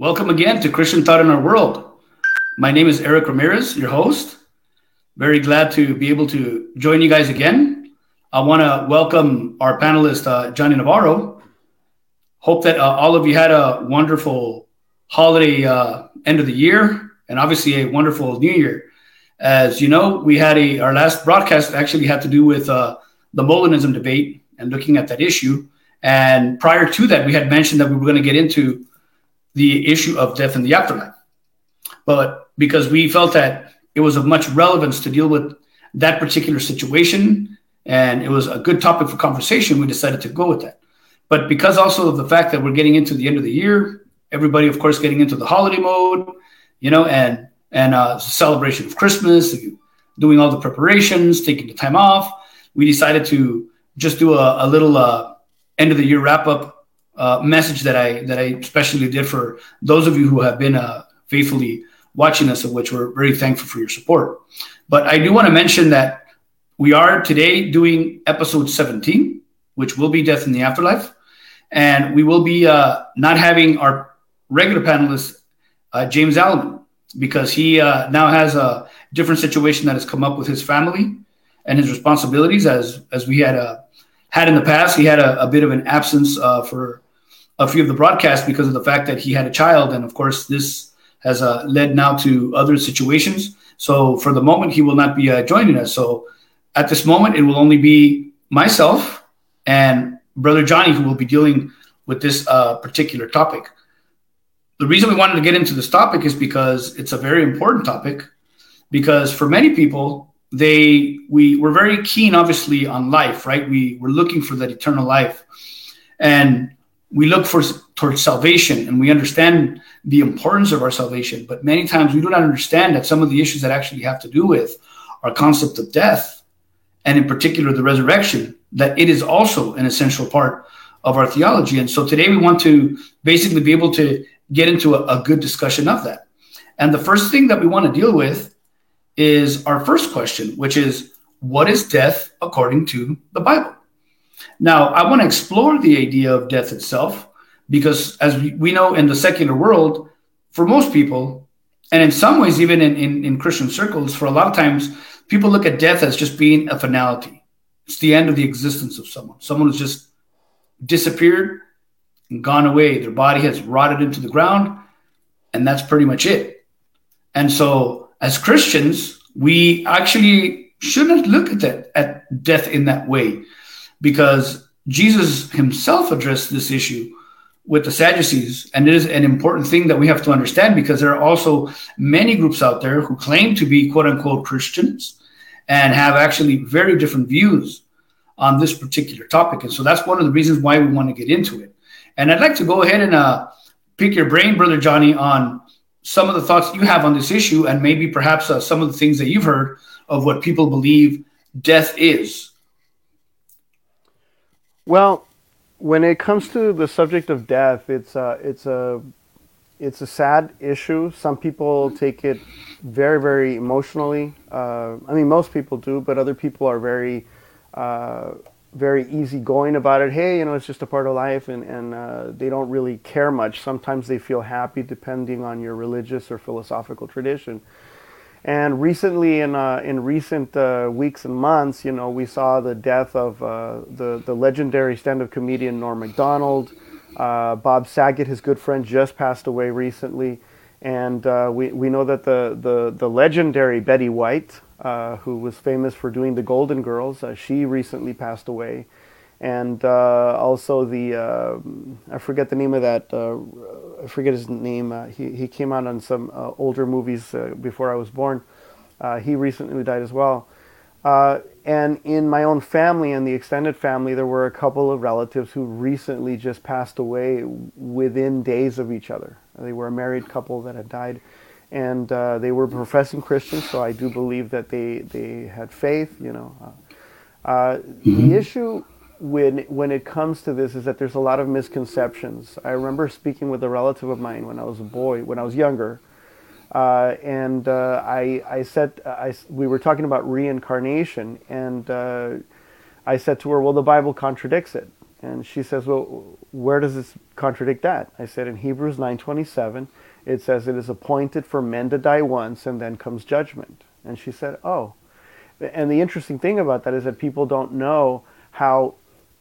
Welcome again to Christian Thought in Our World. My name is Eric Ramirez, your host. Very glad to be able to join you guys again. I want to welcome our panelist, uh, Johnny Navarro. Hope that uh, all of you had a wonderful holiday uh, end of the year and obviously a wonderful new year. As you know, we had a our last broadcast actually had to do with uh, the Molinism debate and looking at that issue. And prior to that, we had mentioned that we were going to get into the issue of death in the afterlife. But because we felt that it was of much relevance to deal with that particular situation and it was a good topic for conversation, we decided to go with that. But because also of the fact that we're getting into the end of the year, everybody, of course, getting into the holiday mode, you know, and and uh, celebration of Christmas, doing all the preparations, taking the time off, we decided to just do a, a little uh, end of the year wrap up uh, message that I that I especially did for those of you who have been uh, faithfully watching us, of which we're very thankful for your support. But I do want to mention that we are today doing episode 17, which will be Death in the Afterlife, and we will be uh, not having our regular panelist uh, James Allen because he uh, now has a different situation that has come up with his family and his responsibilities as as we had uh, had in the past. He had a, a bit of an absence uh, for a few of the broadcasts because of the fact that he had a child, and of course, this has uh, led now to other situations. So for the moment, he will not be uh, joining us. So at this moment, it will only be myself and brother Johnny who will be dealing with this uh, particular topic. The reason we wanted to get into this topic is because it's a very important topic. Because for many people, they we were very keen obviously on life right we were looking for that eternal life and we look for towards salvation and we understand the importance of our salvation but many times we do not understand that some of the issues that actually have to do with our concept of death and in particular the resurrection that it is also an essential part of our theology and so today we want to basically be able to get into a, a good discussion of that and the first thing that we want to deal with is our first question, which is what is death according to the Bible? Now, I want to explore the idea of death itself because, as we know in the secular world, for most people, and in some ways, even in, in, in Christian circles, for a lot of times, people look at death as just being a finality. It's the end of the existence of someone. Someone has just disappeared and gone away. Their body has rotted into the ground, and that's pretty much it. And so as Christians, we actually shouldn't look at that at death in that way, because Jesus himself addressed this issue with the Sadducees, and it is an important thing that we have to understand because there are also many groups out there who claim to be quote unquote Christians and have actually very different views on this particular topic, and so that's one of the reasons why we want to get into it. And I'd like to go ahead and uh, pick your brain, brother Johnny, on some of the thoughts you have on this issue and maybe perhaps uh, some of the things that you've heard of what people believe death is. Well, when it comes to the subject of death, it's a, it's a it's a sad issue. Some people take it very, very emotionally. Uh, I mean, most people do, but other people are very uh, very easygoing about it. Hey, you know, it's just a part of life, and and uh, they don't really care much. Sometimes they feel happy, depending on your religious or philosophical tradition. And recently, in uh, in recent uh, weeks and months, you know, we saw the death of uh, the the legendary stand-up comedian Norm Macdonald. Uh, Bob Saget, his good friend, just passed away recently, and uh, we we know that the the the legendary Betty White uh, who was famous for doing the Golden Girls. She recently passed away. And also the, uh, I forget the name of that, I forget his name. he, he came out on some older movies before I was born. he recently died as well. and in my own family and the extended family, there were a couple of relatives who recently just passed away within days of each other. They were a married couple that had died and uh, they were professing Christians, so I do believe that they, they had faith, you know. Uh, uh, mm-hmm. The issue when, when it comes to this is that there's a lot of misconceptions. I remember speaking with a relative of mine when I was a boy, when I was younger, uh, and uh, I, I said, I, we were talking about reincarnation, and uh, I said to her, well, the Bible contradicts it. And she says, well, where does this contradict that? I said, in Hebrews 9.27, it says it is appointed for men to die once and then comes judgment. And she said, oh. And the interesting thing about that is that people don't know how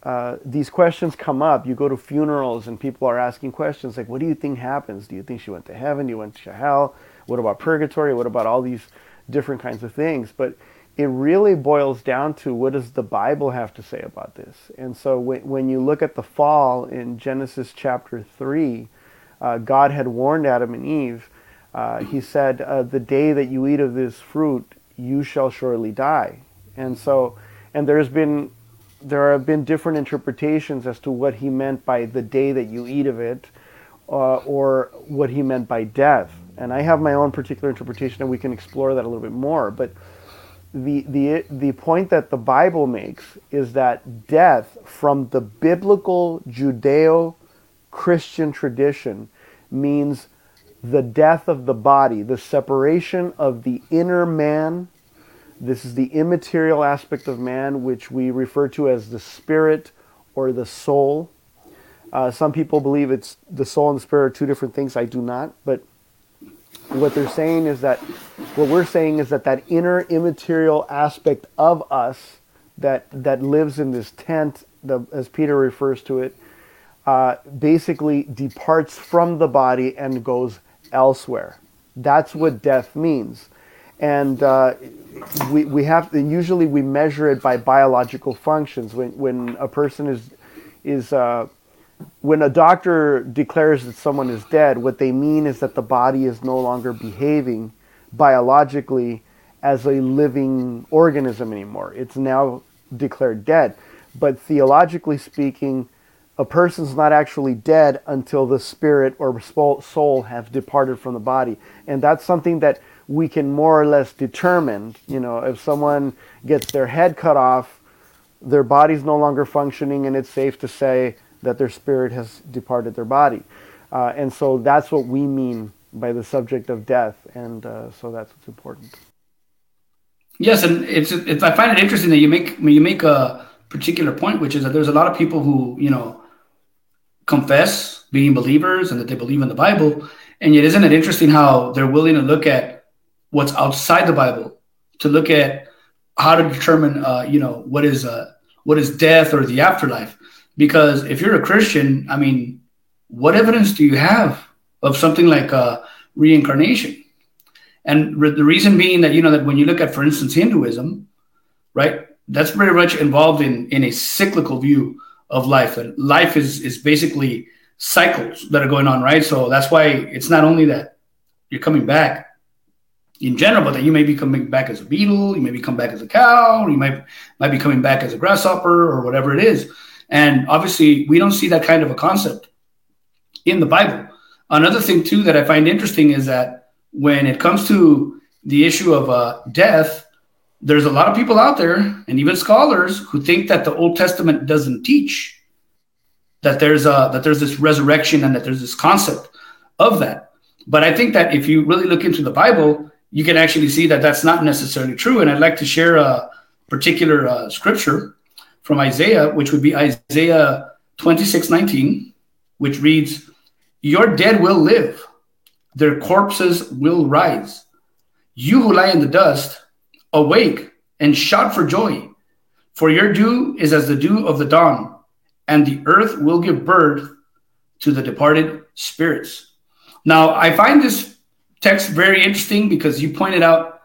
uh, these questions come up. You go to funerals and people are asking questions like, what do you think happens? Do you think she went to heaven? Do you went to hell? What about purgatory? What about all these different kinds of things? But it really boils down to what does the Bible have to say about this? And so when, when you look at the fall in Genesis chapter 3, uh, God had warned Adam and Eve. Uh, he said, uh, The day that you eat of this fruit, you shall surely die. And so, and there's been, there have been different interpretations as to what he meant by the day that you eat of it, uh, or what he meant by death. And I have my own particular interpretation, and we can explore that a little bit more. But the, the, the point that the Bible makes is that death from the biblical Judeo Christian tradition means the death of the body, the separation of the inner man. This is the immaterial aspect of man, which we refer to as the spirit or the soul. Uh, some people believe it's the soul and the spirit are two different things. I do not, but what they're saying is that what we're saying is that that inner immaterial aspect of us that that lives in this tent, the, as Peter refers to it, uh, basically departs from the body and goes elsewhere. That's what death means, and uh, we we have to, usually we measure it by biological functions. When when a person is is uh, when a doctor declares that someone is dead, what they mean is that the body is no longer behaving biologically as a living organism anymore. It's now declared dead. But theologically speaking, a person's not actually dead until the spirit or soul have departed from the body. And that's something that we can more or less determine. You know, if someone gets their head cut off, their body's no longer functioning, and it's safe to say, that their spirit has departed their body. Uh, and so that's what we mean by the subject of death. And uh, so that's what's important. Yes, and it's, it's I find it interesting that you make you make a particular point, which is that there's a lot of people who you know confess being believers and that they believe in the Bible, and yet isn't it interesting how they're willing to look at what's outside the Bible to look at how to determine uh, you know what is uh, what is death or the afterlife because if you're a Christian, I mean, what evidence do you have of something like uh, reincarnation? And re- the reason being that, you know, that when you look at, for instance, Hinduism, right, that's very much involved in, in a cyclical view of life. And life is, is basically cycles that are going on, right? So that's why it's not only that you're coming back in general, but that you may be coming back as a beetle, you may be coming back as a cow, you might might be coming back as a grasshopper or whatever it is. And obviously, we don't see that kind of a concept in the Bible. Another thing, too, that I find interesting is that when it comes to the issue of uh, death, there's a lot of people out there, and even scholars, who think that the Old Testament doesn't teach that there's a, that there's this resurrection and that there's this concept of that. But I think that if you really look into the Bible, you can actually see that that's not necessarily true. And I'd like to share a particular uh, scripture from Isaiah, which would be Isaiah 26 19, which reads, Your dead will live, their corpses will rise. You who lie in the dust, awake and shout for joy, for your dew is as the dew of the dawn, and the earth will give birth to the departed spirits. Now, I find this text very interesting because you pointed out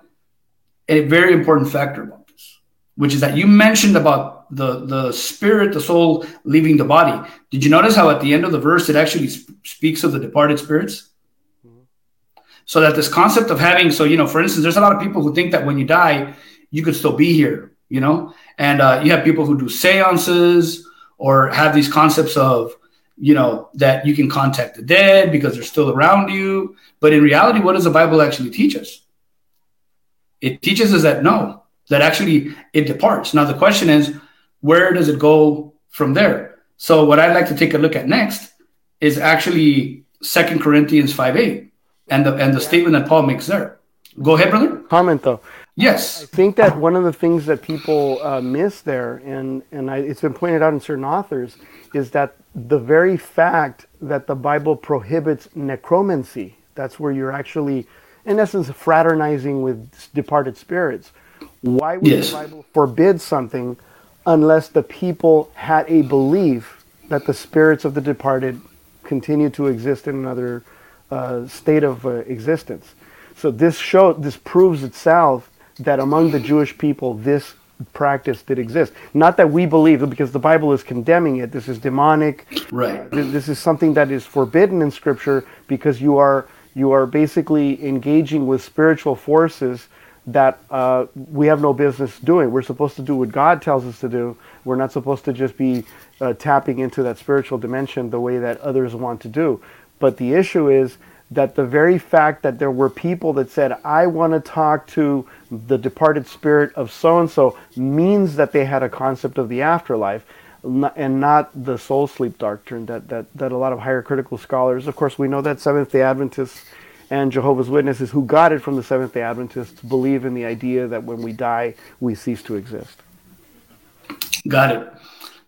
a very important factor about this, which is that you mentioned about the the spirit, the soul leaving the body. Did you notice how at the end of the verse it actually sp- speaks of the departed spirits? Mm-hmm. So that this concept of having, so you know, for instance, there's a lot of people who think that when you die, you could still be here, you know, and uh, you have people who do seances or have these concepts of, you know, that you can contact the dead because they're still around you. But in reality, what does the Bible actually teach us? It teaches us that no, that actually it departs. Now the question is, where does it go from there? So what I'd like to take a look at next is actually Second Corinthians 5 8 and the and the statement that Paul makes there. Go ahead, brother. Comment though. Yes. I think that one of the things that people uh, miss there, and, and I, it's been pointed out in certain authors, is that the very fact that the Bible prohibits necromancy, that's where you're actually, in essence, fraternizing with departed spirits. Why would yes. the Bible forbid something unless the people had a belief that the spirits of the departed continue to exist in another uh, state of uh, existence? So this show, this proves itself that among the Jewish people, this practice did exist. Not that we believe it, because the Bible is condemning it. This is demonic. Right. Uh, this, this is something that is forbidden in Scripture because you are you are basically engaging with spiritual forces that uh, we have no business doing. We're supposed to do what God tells us to do. We're not supposed to just be uh, tapping into that spiritual dimension the way that others want to do. But the issue is that the very fact that there were people that said, I want to talk to the departed spirit of so and so means that they had a concept of the afterlife and not the soul sleep doctrine that, that, that a lot of higher critical scholars, of course, we know that Seventh day Adventists and Jehovah's Witnesses, who got it from the Seventh day Adventists, believe in the idea that when we die, we cease to exist. Got it.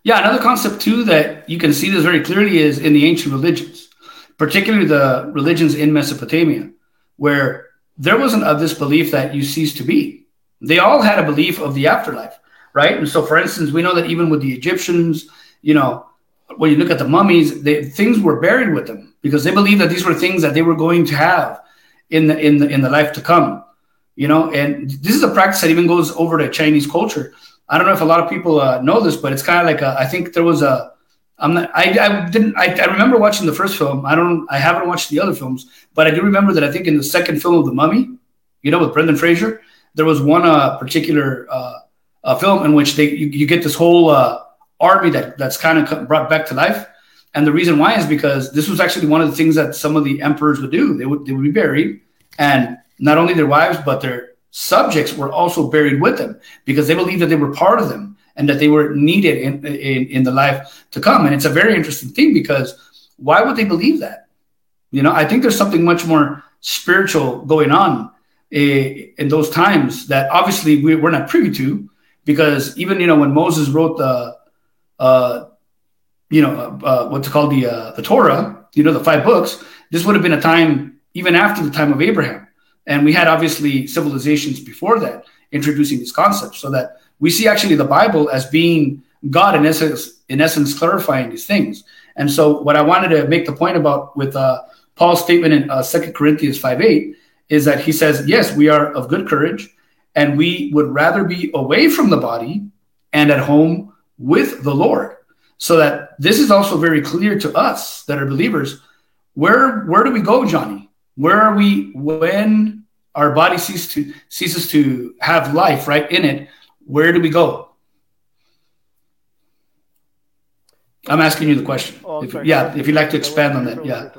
Yeah, another concept too that you can see this very clearly is in the ancient religions, particularly the religions in Mesopotamia, where there wasn't of this belief that you cease to be. They all had a belief of the afterlife, right? And so, for instance, we know that even with the Egyptians, you know, when you look at the mummies, they, things were buried with them because they believed that these were things that they were going to have in the in the in the life to come. You know, and this is a practice that even goes over to Chinese culture. I don't know if a lot of people uh, know this, but it's kind of like a, I think there was a I'm not. I, I didn't. I, I, remember watching the first film. I don't. I haven't watched the other films, but I do remember that. I think in the second film of The Mummy, you know, with Brendan Fraser, there was one uh, particular uh, uh, film in which they you, you get this whole uh, army that that's kind of brought back to life. And the reason why is because this was actually one of the things that some of the emperors would do. They would they would be buried, and not only their wives but their subjects were also buried with them because they believed that they were part of them and that they were needed in, in, in the life to come. And it's a very interesting thing because why would they believe that? You know, I think there's something much more spiritual going on uh, in those times that obviously we, we're not privy to because even, you know, when Moses wrote the, uh, you know, uh, what's called the, uh, the Torah, you know, the five books, this would have been a time even after the time of Abraham. And we had obviously civilizations before that introducing these concepts so that we see actually the Bible as being God in essence, in essence, clarifying these things. And so, what I wanted to make the point about with uh, Paul's statement in uh, 2 Corinthians 5 8 is that he says, Yes, we are of good courage, and we would rather be away from the body and at home with the Lord. So that this is also very clear to us that are believers. Where where do we go, Johnny? Where are we when our body ceases to ceases to have life right in it? Where do we go? I'm asking you the question. Oh, if, yeah, if you'd like to expand on that. Yeah.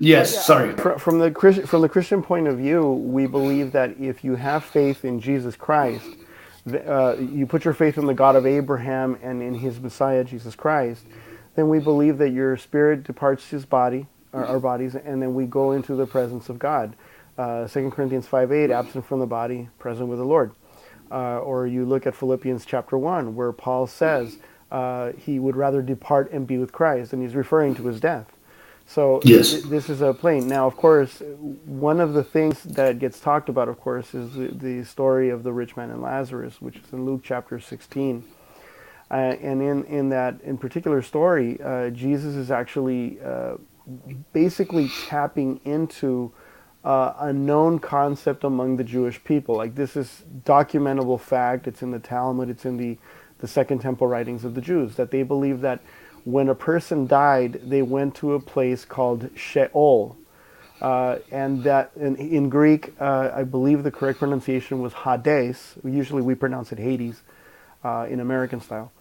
Yes, yeah, sorry. From the from the Christian point of view, we believe that if you have faith in Jesus Christ, uh, you put your faith in the God of Abraham and in His Messiah Jesus Christ, then we believe that your spirit departs His body, our, our bodies, and then we go into the presence of God. Uh, 2 Corinthians 5 8, absent from the body, present with the Lord. Uh, or you look at Philippians chapter 1, where Paul says uh, he would rather depart and be with Christ, and he's referring to his death. So yes. th- this is a plane. Now, of course, one of the things that gets talked about, of course, is the, the story of the rich man and Lazarus, which is in Luke chapter 16. Uh, and in, in that in particular story, uh, Jesus is actually uh, basically tapping into uh, a known concept among the Jewish people. Like this is documentable fact. It's in the Talmud. It's in the the Second Temple writings of the Jews that they believe that when a person died, they went to a place called Sheol, uh, and that in, in Greek, uh, I believe the correct pronunciation was Hades. Usually we pronounce it Hades uh, in American style,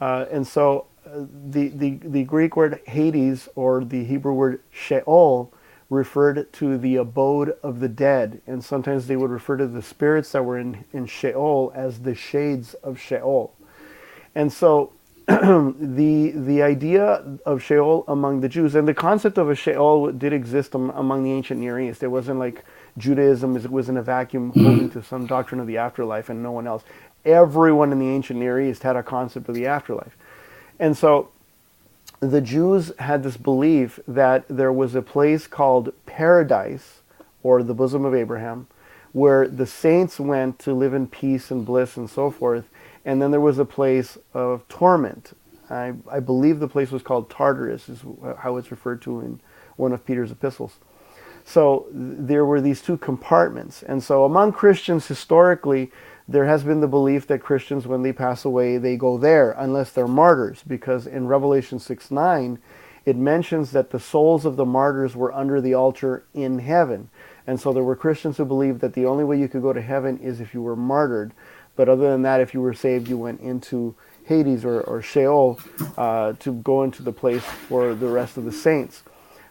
uh, and so uh, the, the the Greek word Hades or the Hebrew word Sheol referred to the abode of the dead, and sometimes they would refer to the spirits that were in, in Sheol as the shades of Sheol. And so the the idea of Sheol among the Jews and the concept of a Sheol did exist among the ancient Near East. It wasn't like Judaism was in a vacuum mm. holding to some doctrine of the afterlife and no one else. Everyone in the ancient Near East had a concept of the afterlife, and so the Jews had this belief that there was a place called paradise or the bosom of Abraham where the saints went to live in peace and bliss and so forth and then there was a place of torment. I, I believe the place was called Tartarus, is how it's referred to in one of Peter's epistles. So there were these two compartments. And so among Christians historically, there has been the belief that Christians, when they pass away, they go there unless they're martyrs, because in Revelation 6 9, it mentions that the souls of the martyrs were under the altar in heaven. And so there were Christians who believed that the only way you could go to heaven is if you were martyred. But other than that, if you were saved, you went into Hades or, or Sheol uh, to go into the place for the rest of the saints.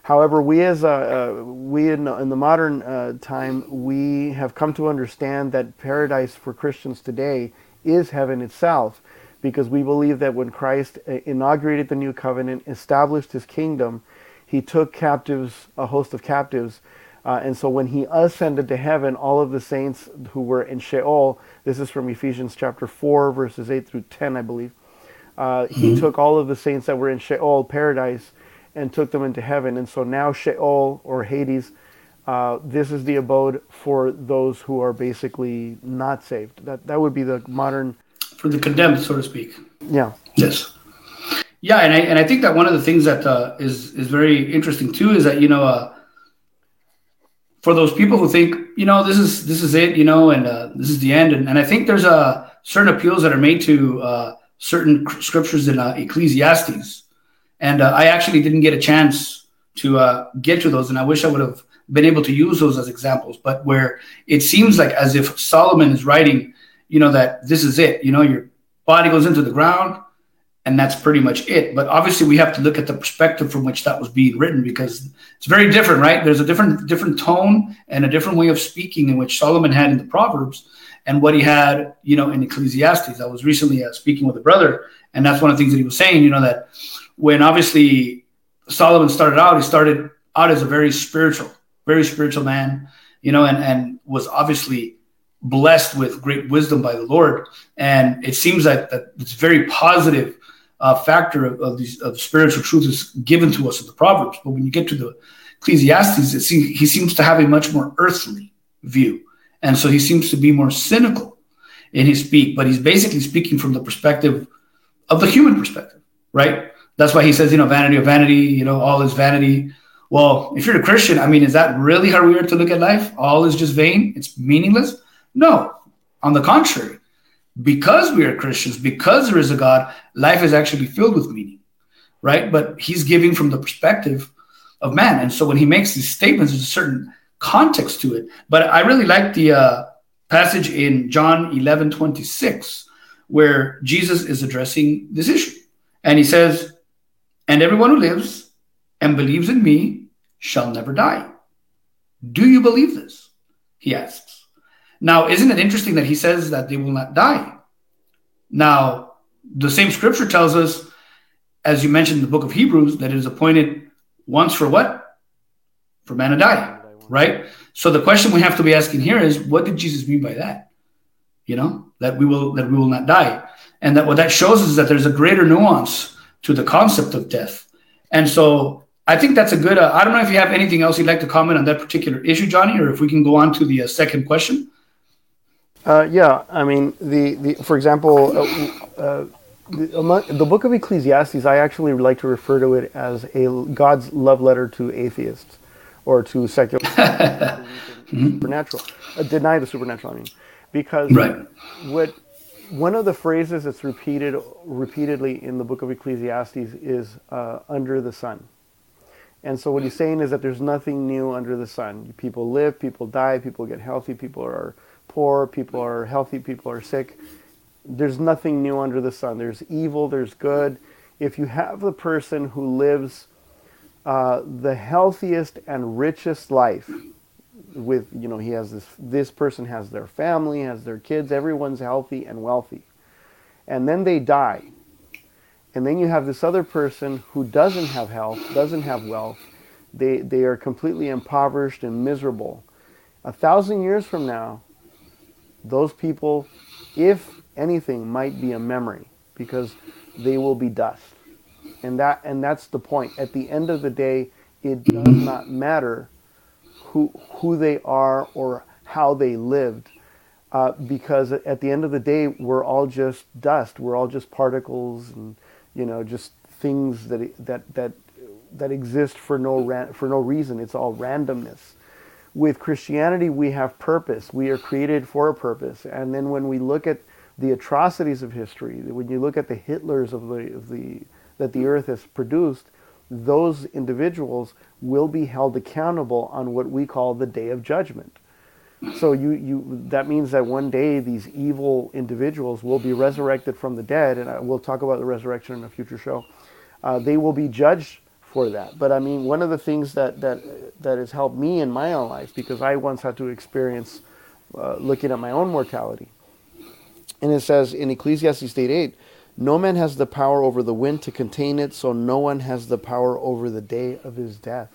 However, we as uh, we in, in, the modern uh, time, we have come to understand that paradise for Christians today is heaven itself, because we believe that when Christ uh, inaugurated the new covenant, established His kingdom, He took captives, a host of captives, uh, and so when he ascended to heaven, all of the saints who were in Sheol, this is from Ephesians chapter 4, verses 8 through 10, I believe. Uh, mm-hmm. He took all of the saints that were in Sheol, paradise, and took them into heaven. And so now Sheol, or Hades, uh, this is the abode for those who are basically not saved. That, that would be the modern. For the condemned, so to speak. Yeah. Yes. Yeah, and I, and I think that one of the things that uh, is is very interesting too is that, you know, uh, for those people who think, you know, this is this is it, you know, and uh, this is the end. And, and I think there's uh, certain appeals that are made to uh, certain scriptures in uh, Ecclesiastes, and uh, I actually didn't get a chance to uh, get to those, and I wish I would have been able to use those as examples. But where it seems like as if Solomon is writing, you know, that this is it, you know, your body goes into the ground, and that's pretty much it. But obviously, we have to look at the perspective from which that was being written because it's very different, right? There's a different different tone and a different way of speaking in which Solomon had in the Proverbs and what he had, you know, in Ecclesiastes. I was recently uh, speaking with a brother, and that's one of the things that he was saying, you know, that when obviously Solomon started out, he started out as a very spiritual, very spiritual man, you know, and and was obviously blessed with great wisdom by the Lord. And it seems like that it's very positive uh, factor of, of, these of spiritual truth is given to us in the Proverbs. But when you get to the Ecclesiastes, seems, he seems to have a much more earthly view, and so he seems to be more cynical in his speak. But he's basically speaking from the perspective of the human perspective, right? That's why he says, you know, vanity of vanity, you know, all is vanity. Well, if you're a Christian, I mean, is that really how we are to look at life? All is just vain. It's meaningless. No, on the contrary because we are Christians, because there is a God, life is actually filled with meaning, right? But he's giving from the perspective of man. And so when he makes these statements, there's a certain context to it. But I really like the uh, passage in John 11 26, where Jesus is addressing this issue. And he says, And everyone who lives and believes in me shall never die. Do you believe this? He asks. Now, isn't it interesting that he says that they will not die? Now, the same scripture tells us, as you mentioned in the book of Hebrews, that it is appointed once for what? For man to die, right? So the question we have to be asking here is, what did Jesus mean by that? You know, that we will that we will not die, and that what that shows is that there's a greater nuance to the concept of death. And so I think that's a good. Uh, I don't know if you have anything else you'd like to comment on that particular issue, Johnny, or if we can go on to the uh, second question. Uh, yeah, I mean, the, the for example, uh, uh, the, the, book of Ecclesiastes, I actually like to refer to it as a God's love letter to atheists or to secular mm-hmm. supernatural, uh, deny the supernatural. I mean, because right. what one of the phrases that's repeated repeatedly in the book of Ecclesiastes is uh, "under the sun." And so what he's saying is that there's nothing new under the sun. People live, people die, people get healthy, people are poor, people are healthy, people are sick. There's nothing new under the sun. There's evil, there's good. If you have the person who lives uh, the healthiest and richest life, with you know he has this this person has their family, has their kids, everyone's healthy and wealthy, and then they die, And then you have this other person who doesn't have health, doesn't have wealth. They, they are completely impoverished and miserable. A thousand years from now, those people, if anything, might be a memory because they will be dust. And that and that's the point. At the end of the day, it does not matter who who they are or how they lived, uh, because at the end of the day, we're all just dust. We're all just particles, and you know, just things that that that that exist for no ran- for no reason. It's all randomness. With Christianity, we have purpose. We are created for a purpose. And then when we look at the atrocities of history, when you look at the Hitlers of the, of the that the earth has produced, those individuals will be held accountable on what we call the day of judgment. So you, you that means that one day these evil individuals will be resurrected from the dead, and we'll talk about the resurrection in a future show. Uh, they will be judged for that. But I mean, one of the things that that that has helped me in my own life because I once had to experience uh, looking at my own mortality, and it says in Ecclesiastes 8 no man has the power over the wind to contain it, so no one has the power over the day of his death.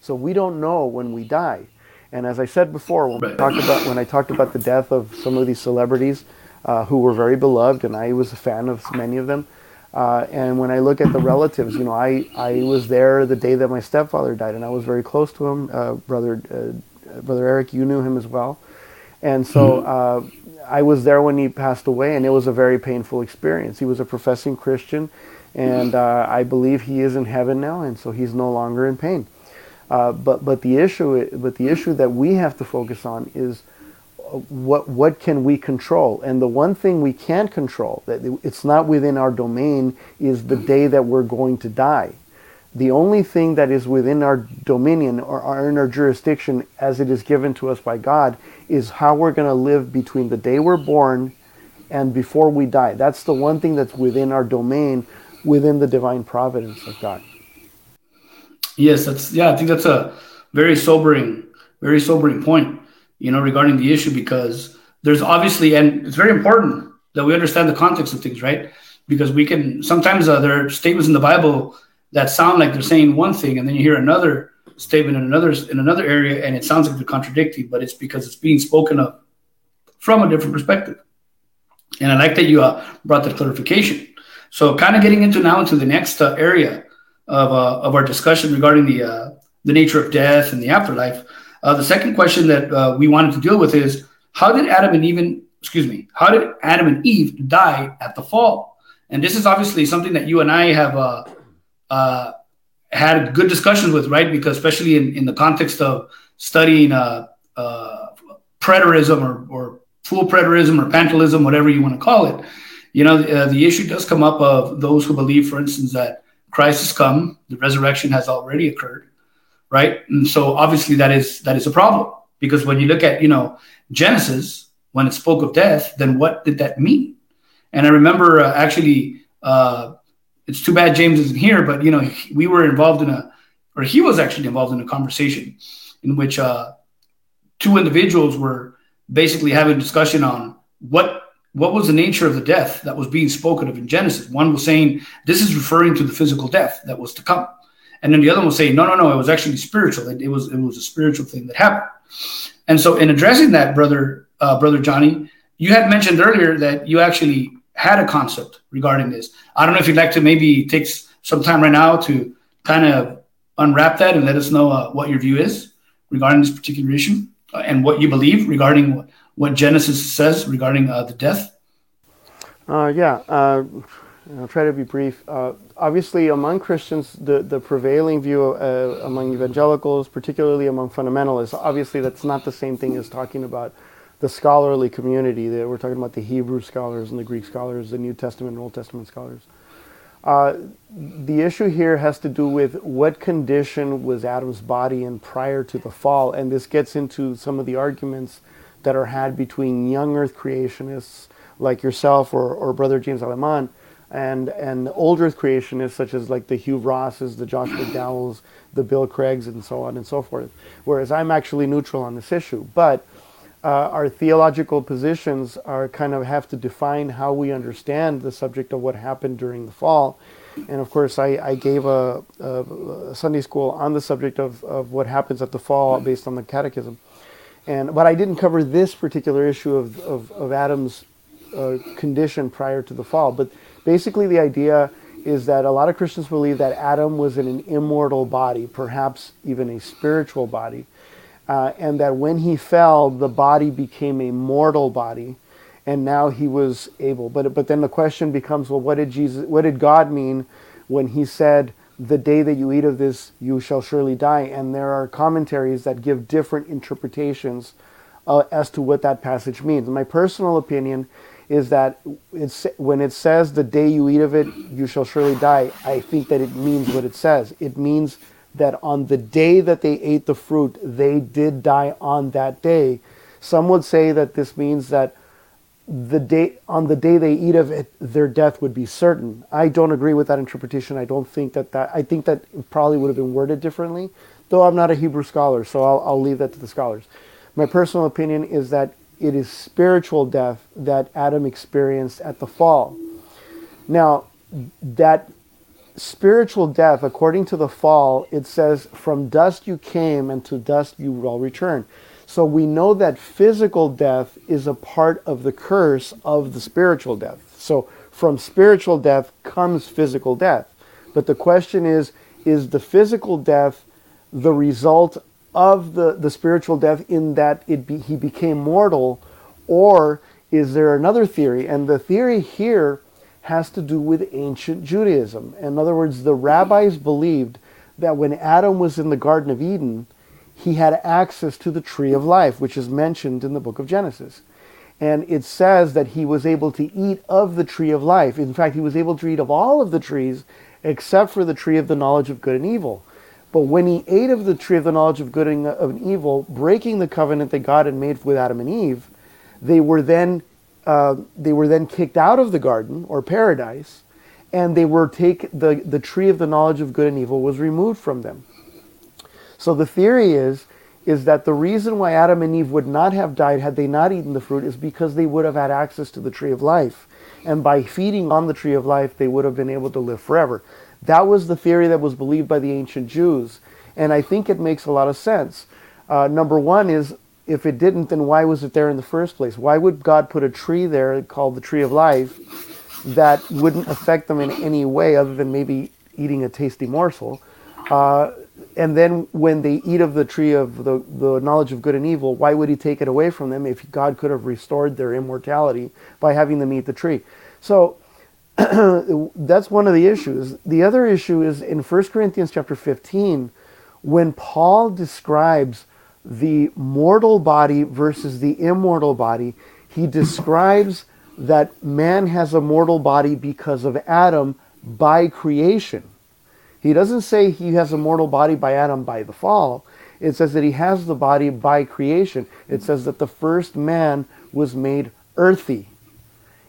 So we don't know when we die. And as I said before, when, talked about, when I talked about the death of some of these celebrities uh, who were very beloved, and I was a fan of many of them, uh, and when I look at the relatives, you know, I, I was there the day that my stepfather died, and I was very close to him. Uh, brother, uh, brother Eric, you knew him as well. And so mm-hmm. uh, I was there when he passed away, and it was a very painful experience. He was a professing Christian, and uh, I believe he is in heaven now, and so he's no longer in pain. Uh, but but the issue but the issue that we have to focus on is uh, what what can we control? And the one thing we can't control that it's not within our domain is the day that we're going to die. The only thing that is within our dominion or in our jurisdiction as it is given to us by God is how we're going to live between the day we're born and before we die. That's the one thing that's within our domain, within the divine providence of God. Yes, that's yeah. I think that's a very sobering, very sobering point. You know, regarding the issue because there's obviously, and it's very important that we understand the context of things, right? Because we can sometimes uh, there are statements in the Bible that sound like they're saying one thing, and then you hear another statement in another in another area, and it sounds like they're contradicting, but it's because it's being spoken of from a different perspective. And I like that you uh, brought that clarification. So, kind of getting into now into the next uh, area of, uh, of our discussion regarding the uh, the nature of death and the afterlife. Uh, the second question that uh, we wanted to deal with is how did Adam and Eve, excuse me, how did Adam and Eve die at the fall? And this is obviously something that you and I have had good discussions with, right? Because especially in, in the context of studying uh, uh, preterism or, or full preterism or pantelism, whatever you want to call it, you know, uh, the issue does come up of those who believe, for instance, that Christ has come, the resurrection has already occurred, right? And so obviously that is that is a problem because when you look at you know Genesis, when it spoke of death, then what did that mean? And I remember uh, actually uh, it's too bad James isn't here, but you know, we were involved in a, or he was actually involved in a conversation in which uh, two individuals were basically having a discussion on what what was the nature of the death that was being spoken of in Genesis. One was saying this is referring to the physical death that was to come, and then the other one was saying no, no, no, it was actually spiritual. It, it was it was a spiritual thing that happened. And so, in addressing that, brother, uh, brother Johnny, you had mentioned earlier that you actually had a concept regarding this. I don't know if you'd like to maybe take some time right now to kind of unwrap that and let us know uh, what your view is regarding this particular issue uh, and what you believe regarding what, what Genesis says regarding uh, the death. Uh, yeah, uh, I'll try to be brief. Obviously, among Christians, the, the prevailing view among evangelicals, particularly among fundamentalists, obviously that's not the same thing as talking about the scholarly community. That we're talking about the Hebrew scholars and the Greek scholars, the New Testament and Old Testament scholars. Uh, the issue here has to do with what condition was Adam's body in prior to the fall, and this gets into some of the arguments that are had between young Earth creationists like yourself or, or Brother James Aleman and and old Earth creationists such as like the Hugh Rosses, the Josh McDowells, the Bill Craigs, and so on and so forth. Whereas I'm actually neutral on this issue, but uh, our theological positions are kind of have to define how we understand the subject of what happened during the fall. And of course, I, I gave a, a, Sunday school on the subject of, of what happens at the fall based on the catechism. And, but I didn't cover this particular issue of, of, of Adam's uh, condition prior to the fall. But basically, the idea is that a lot of Christians believe that Adam was in an immortal body, perhaps even a spiritual body uh, and that when he fell, the body became a mortal body, and now he was able. But but then the question becomes, well, what did Jesus, what did God mean when He said, "The day that you eat of this, you shall surely die"? And there are commentaries that give different interpretations uh, as to what that passage means. My personal opinion is that it's when it says, "The day you eat of it, you shall surely die." I think that it means what it says. It means that on the day that they ate the fruit, they did die on that day. Some would say that this means that the day on the day they eat of it, their death would be certain. I don't agree with that interpretation. I don't think that that. I think that probably would have been worded differently. Though I'm not a Hebrew scholar, so I'll, I'll leave that to the scholars. My personal opinion is that it is spiritual death that Adam experienced at the fall. Now, that spiritual death, according to the fall, it says, From dust you came, and to dust you will return. So we know that physical death is a part of the curse of the spiritual death. So from spiritual death comes physical death. But the question is is the physical death the result of the, the spiritual death in that it be, he became mortal? Or is there another theory? And the theory here has to do with ancient Judaism. In other words, the rabbis believed that when Adam was in the Garden of Eden, he had access to the tree of life, which is mentioned in the book of Genesis. And it says that he was able to eat of the tree of life. In fact, he was able to eat of all of the trees except for the tree of the knowledge of good and evil. But when he ate of the tree of the knowledge of good and evil, breaking the covenant that God had made with Adam and Eve, they were then uh, they were then kicked out of the garden or paradise, and they were take the, the tree of the knowledge of good and evil was removed from them. So the theory is is that the reason why Adam and Eve would not have died had they not eaten the fruit is because they would have had access to the tree of life. And by feeding on the tree of life, they would have been able to live forever. That was the theory that was believed by the ancient Jews. And I think it makes a lot of sense. Uh, number one is if it didn't, then why was it there in the first place? Why would God put a tree there called the tree of life that wouldn't affect them in any way other than maybe eating a tasty morsel? Uh, and then when they eat of the tree of the, the knowledge of good and evil, why would he take it away from them if God could have restored their immortality by having them eat the tree? So that's one of the issues. The other issue is in 1 Corinthians chapter 15, when Paul describes the mortal body versus the immortal body, he describes that man has a mortal body because of Adam by creation. He doesn't say he has a mortal body by Adam by the fall. It says that he has the body by creation. It says that the first man was made earthy.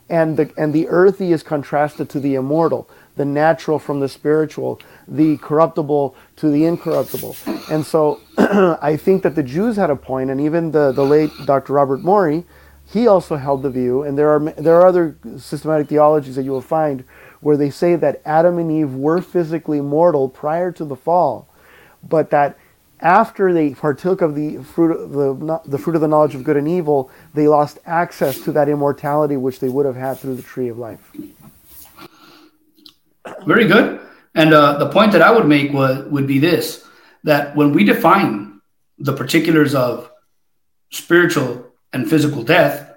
And the, and the earthy is contrasted to the immortal, the natural from the spiritual, the corruptible to the incorruptible. And so I think that the Jews had a point, and even the, the late Dr. Robert Morey, he also held the view, and there are, there are other systematic theologies that you will find where they say that Adam and Eve were physically mortal prior to the fall, but that after they partook of the fruit of the, the fruit of the knowledge of good and evil, they lost access to that immortality which they would have had through the tree of life. Very good. And uh, the point that I would make would, would be this that when we define the particulars of spiritual and physical death,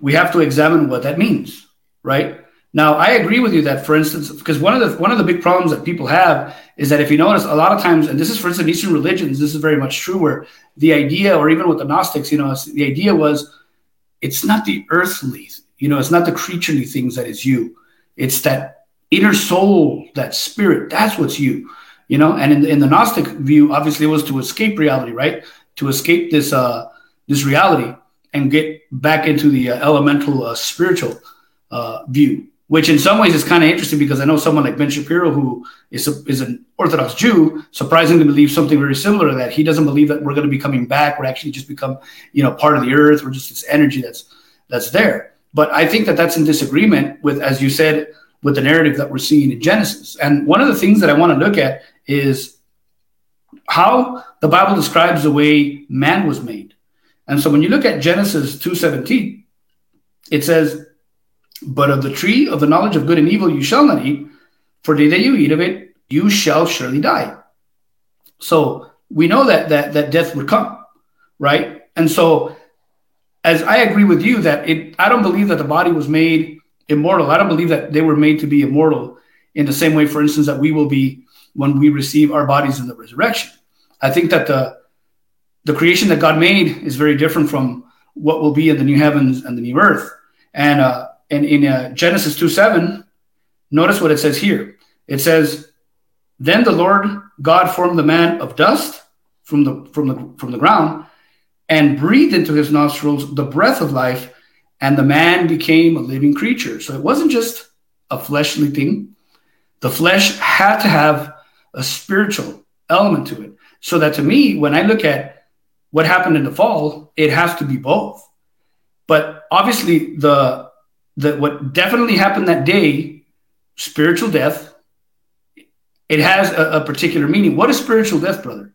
we have to examine what that means, right? Now, I agree with you that, for instance, because one of the one of the big problems that people have is that if you notice, a lot of times, and this is for instance, Eastern religions, this is very much true, where the idea, or even with the Gnostics, you know, the idea was, it's not the earthly, you know, it's not the creaturely things that is you, it's that inner soul, that spirit, that's what's you, you know. And in, in the Gnostic view, obviously, it was to escape reality, right? To escape this uh, this reality and get back into the uh, elemental uh, spiritual uh, view. which in some ways is kind of interesting because I know someone like Ben Shapiro, who is, a, is an Orthodox Jew, surprisingly believes something very similar to that. He doesn't believe that we're going to be coming back. We're actually just become, you know, part of the earth. We're just this energy that's that's there. But I think that that's in disagreement with, as you said, with the narrative that we're seeing in Genesis. And one of the things that I want to look at is how the Bible describes the way man was made. And so when you look at Genesis 2:17, it says, but of the tree of the knowledge of good and evil you shall not eat, for the day you eat of it, you shall surely die. So we know that that that death would come, right? And so as I agree with you that it I don't believe that the body was made immortal. I don't believe that they were made to be immortal in the same way, for instance, that we will be when we receive our bodies in the resurrection. I think that the the creation that God made is very different from what will be in the new heavens and the new earth. And uh, and in uh, Genesis 2 7, notice what it says here. It says, Then the Lord God formed the man of dust from the, from the, from the ground and breathed into his nostrils the breath of life, and the man became a living creature. So it wasn't just a fleshly thing. The flesh had to have a spiritual element to it. So that to me, when I look at what happened in the fall, it has to be both. But obviously, the that what definitely happened that day, spiritual death, it has a, a particular meaning. What is spiritual death, brother?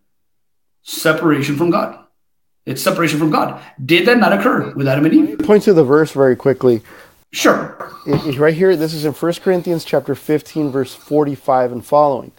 Separation from God. It's separation from God. Did that not occur with Adam and Eve? Point to the verse very quickly. Sure. It, it, right here, this is in 1 Corinthians chapter 15, verse 45 and following.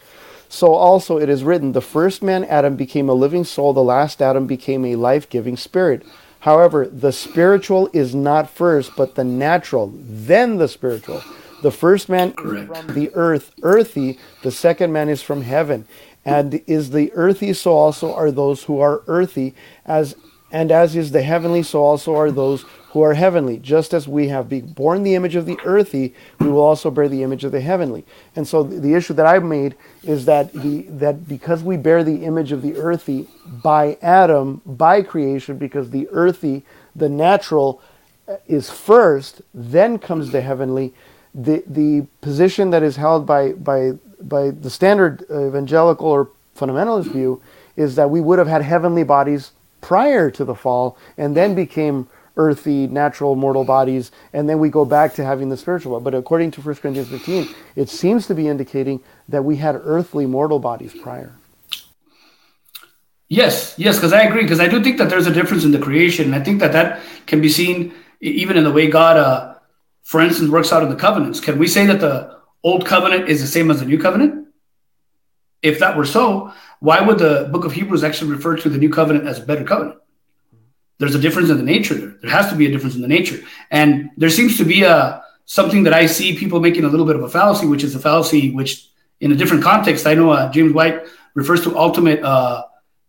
So also it is written, the first man Adam became a living soul, the last Adam became a life-giving spirit. However, the spiritual is not first, but the natural, then the spiritual. The first man Correct. is from the earth, earthy. The second man is from heaven. And is the earthy, so also are those who are earthy, as and as is the heavenly, so also are those who are heavenly. Just as we have borne the image of the earthy, we will also bear the image of the heavenly. And so the, the issue that I've made is that the that because we bear the image of the earthy by Adam, by creation, because the earthy, the natural, uh, is first, then comes the heavenly. The the position that is held by by by the standard evangelical or fundamentalist view is that we would have had heavenly bodies prior to the fall and then became earthy, natural, mortal bodies, and then we go back to having the spiritual. But according to 1 Corinthians 15, it seems to be indicating that we had earthly, mortal bodies prior. Yes, yes, because I agree. Because I do think that there's a difference in the creation. I think that that can be seen even in the way God, uh, for instance, works out in the covenants. Can we say that the old covenant is the same as the new covenant? If that were so, why would the book of Hebrews actually refer to the new covenant as a better covenant? there's a difference in the nature there. There has to be a difference in the nature. And there seems to be a something that I see people making a little bit of a fallacy, which is a fallacy which in a different context, I know uh, James White refers to ultimate, uh,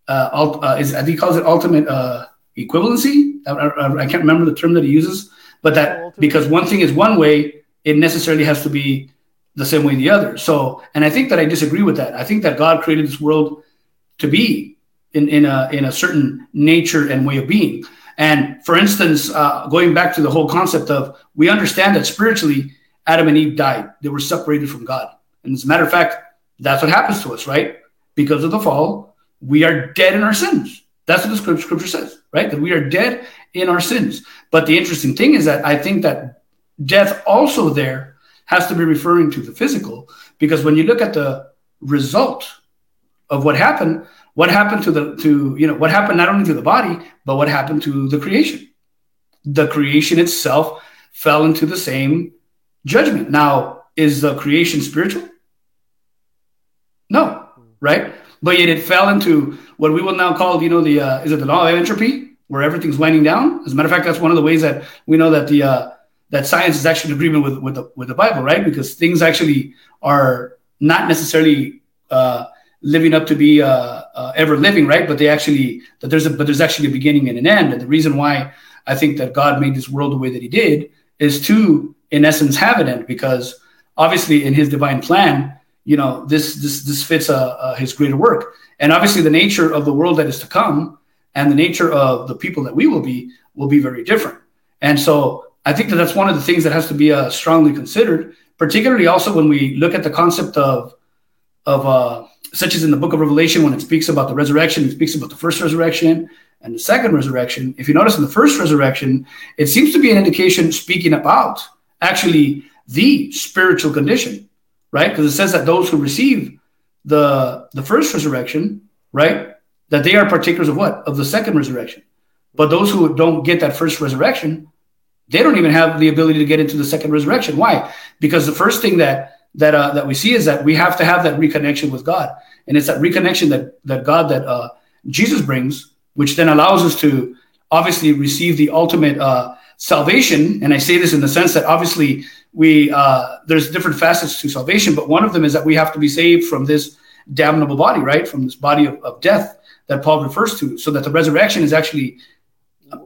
uh, uh is, he calls it ultimate uh, equivalency. I, I, I, can't remember the term that he uses, but that because one thing is one way, it necessarily has to be the same way in the other. So, and I think that I disagree with that. I think that God created this world to be in, in, a, in a certain nature and way of being. And for instance, uh, going back to the whole concept of we understand that spiritually, Adam and Eve died. They were separated from God. And as a matter of fact, that's what happens to us, right? Because of the fall, we are dead in our sins. That's what the scripture, scripture says, right? That we are dead in our sins. But the interesting thing is that I think that death also there has to be referring to the physical, because when you look at the result of what happened, what happened to the to you know what happened not only to the body but what happened to the creation. The creation itself fell into the same judgment. Now is the creation spiritual? No right? But yet it fell into what we will now call you know the uh, is it the law of entropy where everything's winding down? As a matter of fact that's one of the ways that we know that the uh, that science is actually in agreement with with the with the bible right because things actually are not necessarily uh, living up to be uh, uh, ever living, right? But they actually that there's a but there's actually a beginning and an end. And the reason why I think that God made this world the way that He did is to, in essence, have an end. Because obviously, in His divine plan, you know, this this this fits uh, uh, His greater work. And obviously, the nature of the world that is to come and the nature of the people that we will be will be very different. And so I think that that's one of the things that has to be uh, strongly considered, particularly also when we look at the concept of of uh, such as in the book of Revelation when it speaks about the resurrection, it speaks about the first resurrection and the second resurrection. If you notice in the first resurrection, it seems to be an indication speaking about actually the spiritual condition, right? Because it says that those who receive the the first resurrection, right, that they are partakers of what? Of the second resurrection. But those who don't get that first resurrection, they don't even have the ability to get into the second resurrection. Why? Because the first thing that that uh, that we see is that we have to have that reconnection with God, and it's that reconnection that that God that uh, Jesus brings, which then allows us to obviously receive the ultimate uh, salvation. And I say this in the sense that obviously we uh, there's different facets to salvation, but one of them is that we have to be saved from this damnable body, right, from this body of, of death that Paul refers to, so that the resurrection is actually.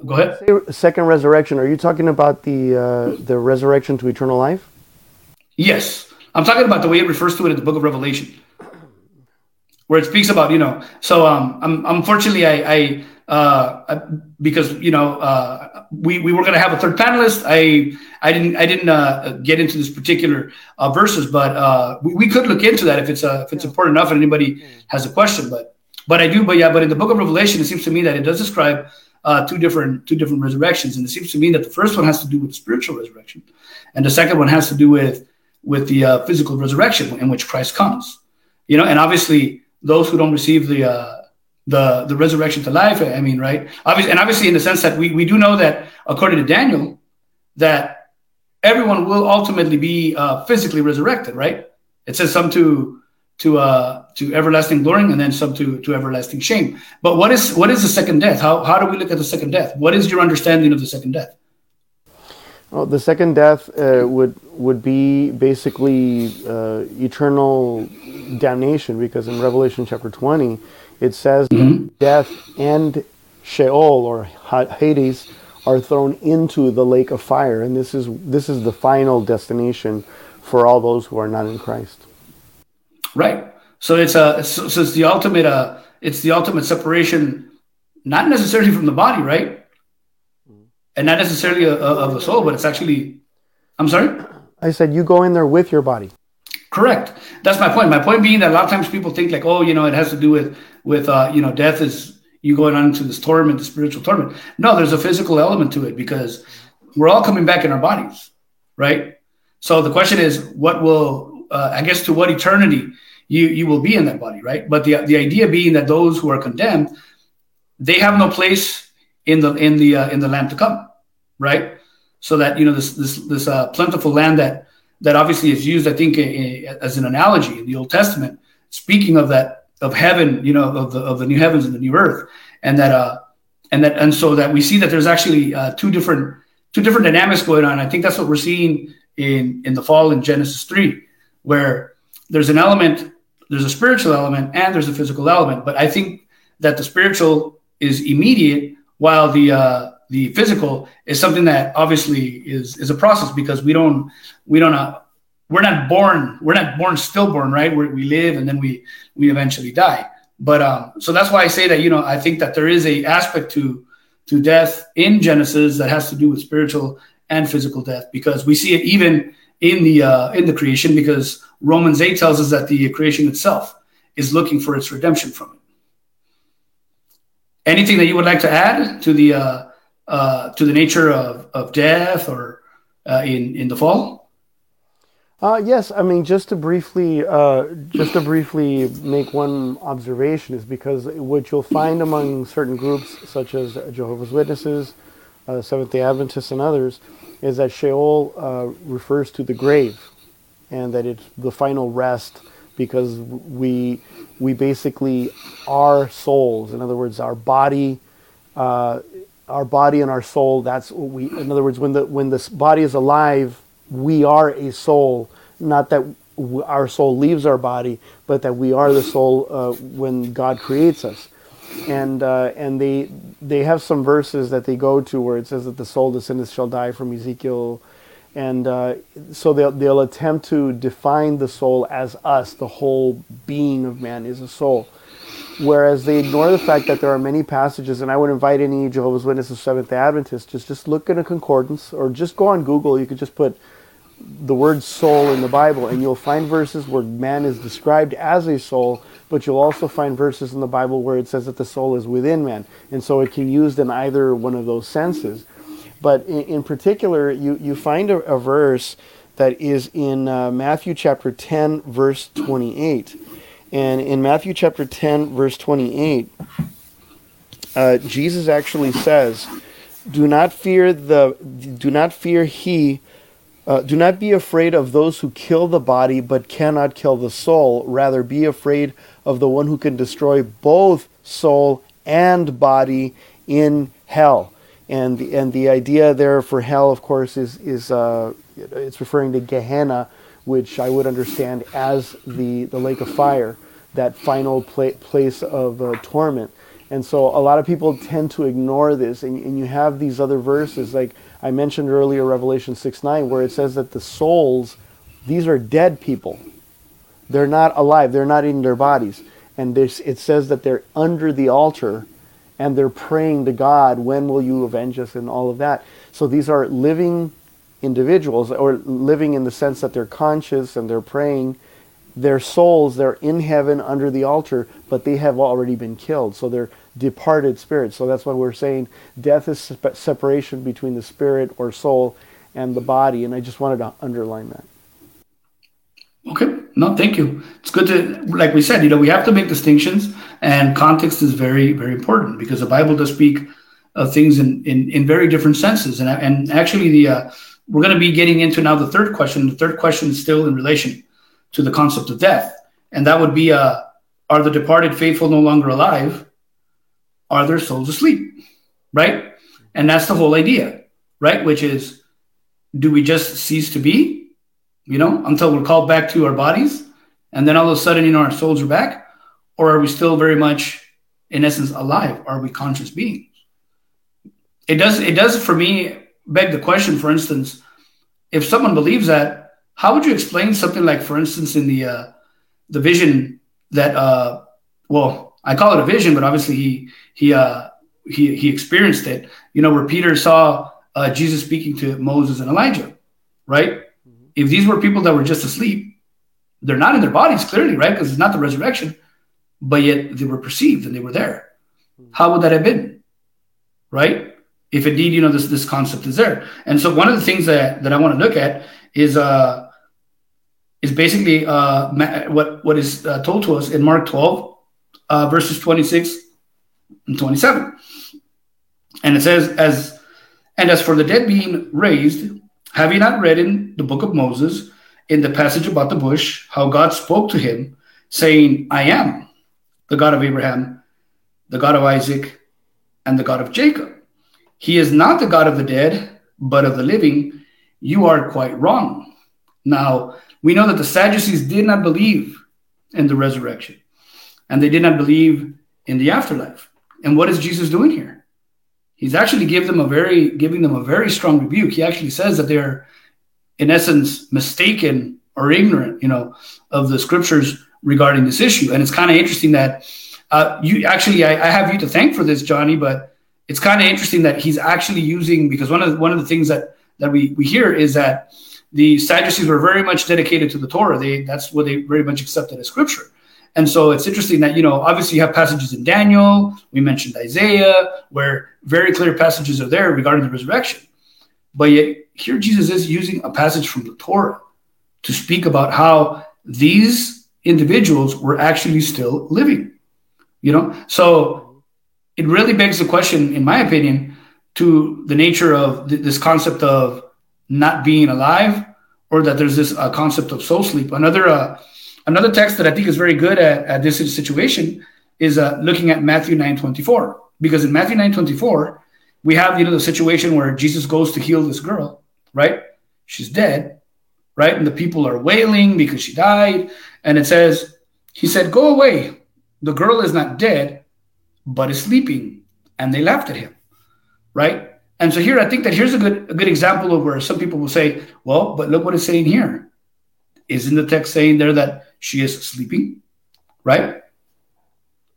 Go ahead. Second resurrection. Are you talking about the uh, the resurrection to eternal life? Yes. I'm talking about the way it refers to it in the book of Revelation, where it speaks about, you know, so um, I'm, unfortunately, I, I uh, because you know uh, we, we were going to have a third panelist. I I didn't I didn't uh, get into this particular uh, verses, but uh, we, we, could look into that if it's uh, if it's important enough and anybody has a question. But but I do. But yeah, but in the book of Revelation, it seems to me that it does describe two different two different resurrections, and it seems to me that the first one has to do with spiritual resurrection, and the second one has to do with with the uh, physical resurrection in which Christ comes. You know, and obviously those who don't receive the uh, the the resurrection to life. I mean, right? Obviously, and obviously in the sense that we we do know that according to Daniel that everyone will ultimately be uh, physically resurrected. Right? It says some to to uh to everlasting glory and then some to to everlasting shame but what is what is the second death how how do we look at the second death what is your understanding of the second death well, the second death uh, would would be basically uh, eternal damnation because in Revelation chapter 20 it says mm-hmm. death and Sheol or Hades are thrown into the lake of fire and this is this is the final destination for all those who are not in Christ. Right. So it's a so, so it's the ultimate uh it's the ultimate separation not necessarily from the body, right? and not necessarily a, a, of the soul, but it's actually. I'm sorry. I said you go in there with your body. Correct. That's my point. My point being that a lot of times people think like, oh, you know, it has to do with with uh, you know, death is you going on into this torment, the spiritual torment. No, there's a physical element to it because we're all coming back in our bodies, right? So the question is, what will uh, I guess to what eternity you you will be in that body, right? But the the idea being that those who are condemned, they have no place in the in the uh, in the land to come, right? So that you know this this this uh, plentiful land that that obviously is used, I think, a, a, as an analogy in the Old Testament, speaking of that of heaven, you know, of the of the new heavens and the new earth, and that uh and that and so that we see that there's actually uh, two different two different dynamics going on. I think that's what we're seeing in in the fall in Genesis three, where there's an element, there's a spiritual element, and there's a physical element. But I think that the spiritual is immediate while the uh, the physical is something that obviously is is a process because we don't we don't uh, we're not born we're not born stillborn right we we live and then we we eventually die but um, so that's why I say that you know I think that there is a aspect to to death in Genesis that has to do with spiritual and physical death because we see it even in the uh, in the creation because Romans eight tells us that the creation itself is looking for its redemption from it. Anything that you would like to add to the uh, uh, to the nature of, of death or uh, in in the fall? Uh, yes, I mean just to briefly uh, just to briefly make one observation is because what you'll find among certain groups such as Jehovah's Witnesses, uh, Seventh Day Adventists, and others is that Sheol uh, refers to the grave, and that it's the final rest because we we basically are souls. In other words, our body, uh, our body and our soul. That's what we. In other words, when the when this body is alive, we are a soul. Not that our soul leaves our body, but that we are the soul uh, when God creates us. And uh, and they they have some verses that they go to where it says that the soul the descendants shall die from Ezekiel and uh, so they'll, they'll attempt to define the soul as us the whole being of man is a soul whereas they ignore the fact that there are many passages, and I would invite any Jehovah's Witnesses, Seventh Day Adventists, just just look in a concordance or just go on Google. You could just put the word soul in the Bible, and you'll find verses where man is described as a soul, but you'll also find verses in the Bible where it says that the soul is within man, and so it can be used in either one of those senses. But in, in particular, you you find a, a verse that is in uh, Matthew chapter 10, verse 28. And in Matthew chapter 10, verse 28, uh, Jesus actually says, "Do not fear the, do not fear he, uh, do not be afraid of those who kill the body but cannot kill the soul. Rather, be afraid of the one who can destroy both soul and body in hell." And the, and the idea there for hell, of course, is is uh, it's referring to Gehenna, which I would understand as the, the lake of fire, that final pla- place of uh, torment. And so a lot of people tend to ignore this, and, and you have these other verses, like I mentioned earlier, Revelation 6 9, where it says that the souls, these are dead people. They're not alive, they're not in their bodies. And this, it says that they're under the altar and they're praying to God, when will you avenge us, and all of that. So these are living individuals, or living in the sense that they're conscious and they're praying, their souls, they're in heaven under the altar, but they have already been killed. So they're departed spirit. So that's what we're saying. Death is separation between the spirit or soul and the body. And I just wanted to underline that. Okay. No, thank you. It's good to, like we said, you know, we have to make distinctions, and context is very, very important because the Bible does speak of things in, in, in very different senses. And, and actually, the, uh, we're going to be getting into now the third question. The third question is still in relation to the concept of death, and that would be: uh, Are the departed faithful no longer alive? Are their souls asleep? Right, and that's the whole idea, right? Which is, do we just cease to be, you know, until we're called back to our bodies, and then all of a sudden, you know, our souls are back, or are we still very much, in essence, alive? Are we conscious beings? It does. It does for me beg the question, for instance, if someone believes that, how would you explain something like, for instance, in the uh, the vision that, uh, well, I call it a vision, but obviously he he uh, he he experienced it. You know, where Peter saw uh, Jesus speaking to Moses and Elijah, right? Mm-hmm. If these were people that were just asleep, they're not in their bodies clearly, right? Because it's not the resurrection, but yet they were perceived and they were there. Mm-hmm. How would that have been, right? if indeed you know this this concept is there. And so one of the things that that I want to look at is uh is basically uh what what is uh, told to us in Mark 12 uh, verses 26 and 27. And it says as and as for the dead being raised, have you not read in the book of Moses in the passage about the bush how God spoke to him saying, I am the God of Abraham, the God of Isaac, and the God of Jacob. He is not the God of the dead, but of the living. You are quite wrong. Now, we know that the Sadducees did not believe in the resurrection, and they did not believe in the afterlife. And what is Jesus doing here? He's actually giving them a very giving them a very strong rebuke. He actually says that they're in essence mistaken or ignorant, you know, of the scriptures regarding this issue. And it's kind of interesting that uh, you actually I, I have you to thank for this, Johnny, but it's kind of interesting that he's actually using because one of the, one of the things that that we we hear is that the Sadducees were very much dedicated to the Torah. They that's what they very much accepted as scripture. And so it's interesting that you know obviously you have passages in Daniel. We mentioned Isaiah where very clear passages are there regarding the resurrection. But yet here Jesus is using a passage from the Torah to speak about how these individuals were actually still living. You know, so it really begs the question, in my opinion, to the nature of th- this concept of not being alive, or that there's this uh, concept of soul sleep. Another uh, another text that I think is very good at, at this situation is uh, looking at Matthew nine twenty four, because in Matthew nine twenty four we have you know the situation where Jesus goes to heal this girl, right? She's dead, right? And the people are wailing because she died, and it says he said, "Go away, the girl is not dead." but is sleeping. And they laughed at him, right? And so here, I think that here's a good a good example of where some people will say, well, but look what it's saying here. Isn't the text saying there that she is sleeping, right?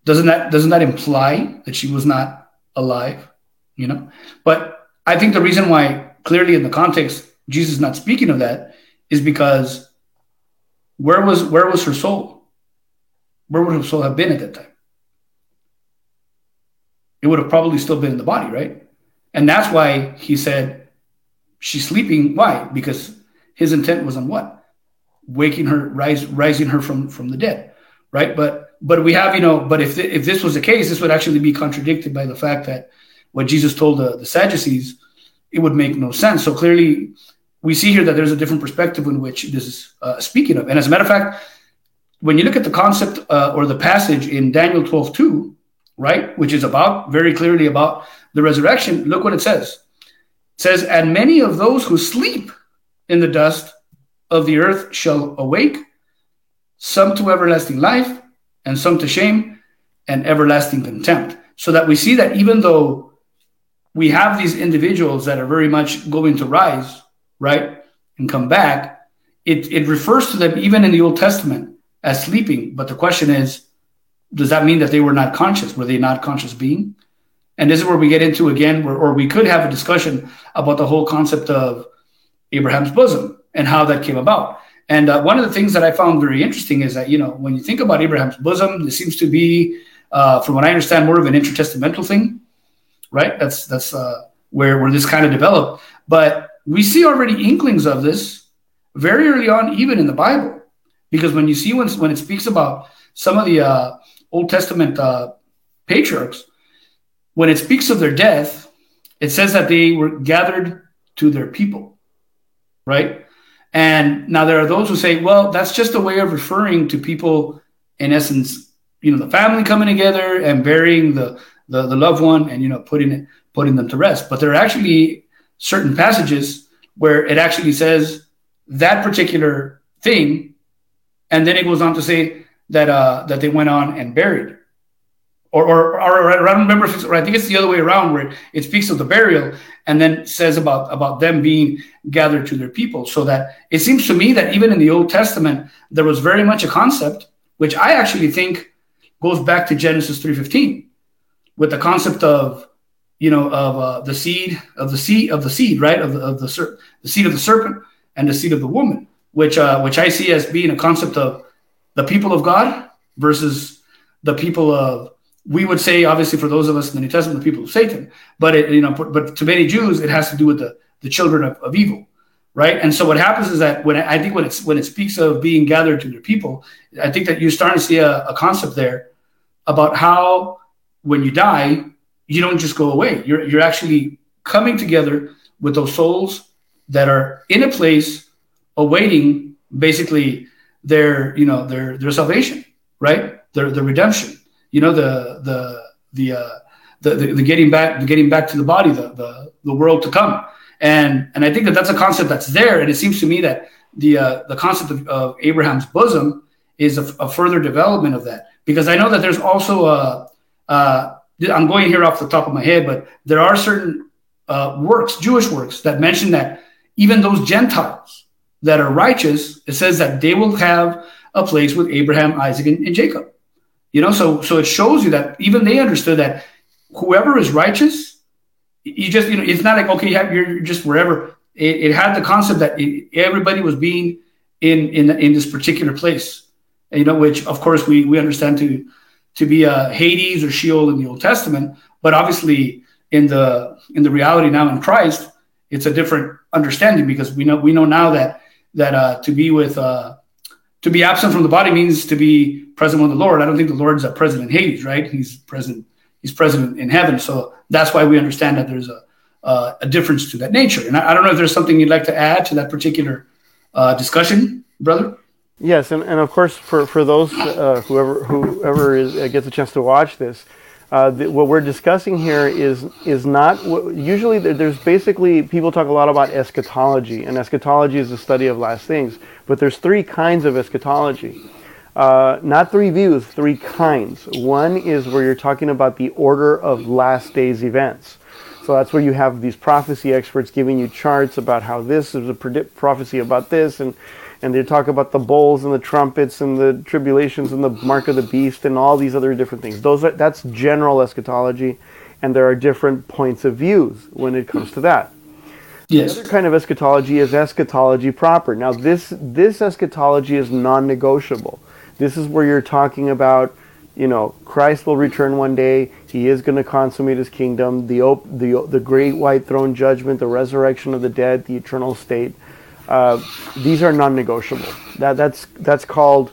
doesn't that doesn't that imply that she was not alive? You know, but I think the reason why clearly in the context Jesus is not speaking of that is because where was where was her soul? Where would her soul have been at that time? It would have probably still been in the body, right? And that's why he said she's sleeping. Why? Because his intent was on what? Waking her, rise, rising her from from the dead, right? But but we have, you know, but if if this was the case, this would actually be contradicted by the fact that what Jesus told the, the Sadducees, it would make no sense. So clearly, we see here that there's a different perspective in which this is uh, speaking of. And as a matter of fact, when you look at the concept uh, or the passage in Daniel 12 2, right, which is about very clearly about the resurrection, look what it says. It says, And many of those who sleep in the dust of the earth shall awake, some to everlasting life, and some to shame and everlasting contempt. So that we see that even though we have these individuals that are very much going to rise, right, and come back, it, it refers to them even in the Old Testament as sleeping. But the question is, does that mean that they were not conscious? Were they not conscious being? And this is where we get into again, where, or we could have a discussion about the whole concept of Abraham's bosom and how that came about. And uh, one of the things that I found very interesting is that, you know, when you think about Abraham's bosom, this seems to be, uh, from what I understand, more of an intertestamental thing, right? That's that's uh, where, where this kind of developed. But we see already inklings of this very early on, even in the Bible. Because when you see when, when it speaks about some of the uh, Old Testament uh, patriarchs, when it speaks of their death, it says that they were gathered to their people, right? And now there are those who say, well, that's just a way of referring to people, in essence, you know, the family coming together and burying the, the, the loved one and, you know, putting it, putting them to rest. But there are actually certain passages where it actually says that particular thing. And then it goes on to say that, uh, that they went on and buried or, or, or, I don't remember if it's, or I think it's the other way around where it speaks of the burial and then says about, about them being gathered to their people. So that it seems to me that even in the Old Testament, there was very much a concept, which I actually think goes back to Genesis 3.15 with the concept of, you know, of uh, the seed of the seed of the seed, right? Of the, of the, ser- the seed of the serpent and the seed of the woman, which, uh, which I see as being a concept of the people of God versus the people of we would say, obviously, for those of us in the New Testament, the people of Satan, but it, you know, but to many Jews, it has to do with the, the children of, of evil, right? And so what happens is that when I think when it's when it speaks of being gathered to their people, I think that you're starting to see a, a concept there about how when you die, you don't just go away. You're you're actually coming together with those souls that are in a place awaiting basically their you know their their salvation, right? Their their redemption you know the the the uh, the, the, the, getting back the getting back to the body the, the the world to come. And and I think that that's a concept that's there. And it seems to me that the uh, the concept of, of Abraham's bosom is a, a, further development of that. Because I know that there's also a uh, I'm going here off the top of my head but there are certain uh, works Jewish works that mention that even those Gentiles that are righteous it says that they will have a place with Abraham Isaac and, and Jacob you know, so so it shows you that even they understood that whoever is righteous, you just you know, it's not like okay, you're just wherever. It, it had the concept that it, everybody was being in in in this particular place, you know, which of course we we understand to to be a Hades or Sheol in the Old Testament, but obviously in the in the reality now in Christ, it's a different understanding because we know we know now that that uh, to be with uh, to be absent from the body means to be present with the Lord. I don't think the Lord's a present in Hades, right? He's present. He's present in heaven. So that's why we understand that there's a uh, a difference to that nature. And I, I, don't know if there's something you'd like to add to that particular uh, discussion, brother. Yes, and, and of course for for those uh, whoever whoever is, uh, gets a chance to watch this, uh, the, what we're discussing here is is not usually there's basically people talk a lot about eschatology, and eschatology is the study of last things. But there's three kinds of eschatology. Uh, not three views, three kinds. One is where you're talking about the order of last days events. So that's where you have these prophecy experts giving you charts about how this is a predict prophecy about this, and and they talk about the bowls and the trumpets and the tribulations and the mark of the beast and all these other different things. Those are that's general eschatology, and there are different points of views when it comes to that. Yes. The other kind of eschatology is eschatology proper. Now this this eschatology is non-negotiable. This is where you're talking about you know, Christ will return one day. He is going to consummate his kingdom, the, op- the, the great white throne judgment, the resurrection of the dead, the eternal state. Uh, these are non-negotiable. That, that's, that's called